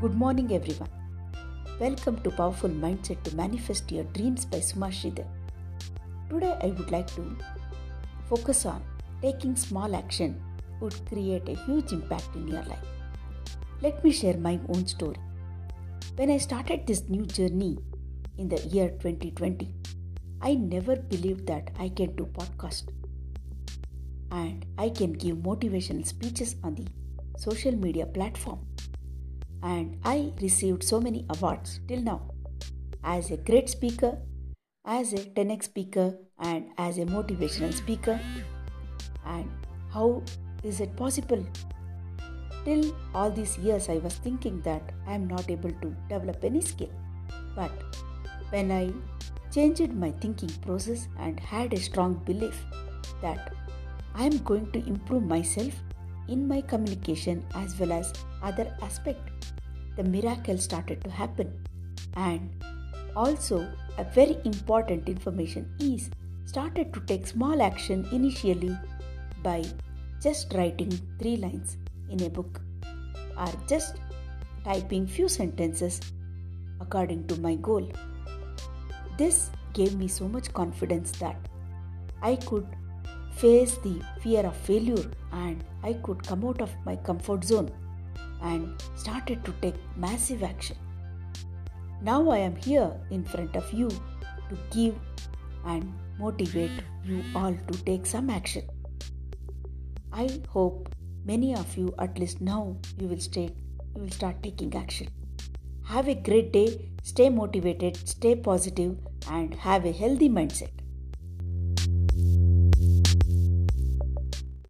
Good morning, everyone. Welcome to Powerful Mindset to Manifest Your Dreams by Suma Sridhar. Today, I would like to focus on taking small action would create a huge impact in your life. Let me share my own story. When I started this new journey in the year 2020, I never believed that I can do podcast and I can give motivational speeches on the social media platform. And I received so many awards till now as a great speaker, as a TEDx speaker, and as a motivational speaker. And how is it possible? Till all these years, I was thinking that I am not able to develop any skill. But when I changed my thinking process and had a strong belief that I am going to improve myself in my communication as well as other aspect the miracle started to happen. And also a very important information is started to take small action initially by just writing three lines in a book or just typing few sentences according to my goal. This gave me so much confidence that i could face the fear of failure and I could come out of my comfort zone and started to take massive action. Now I am here in front of you to give and motivate you all to take some action. I hope many of you at least now you will stay you will start taking action. Have a great day, stay motivated, stay positive and have a healthy mindset.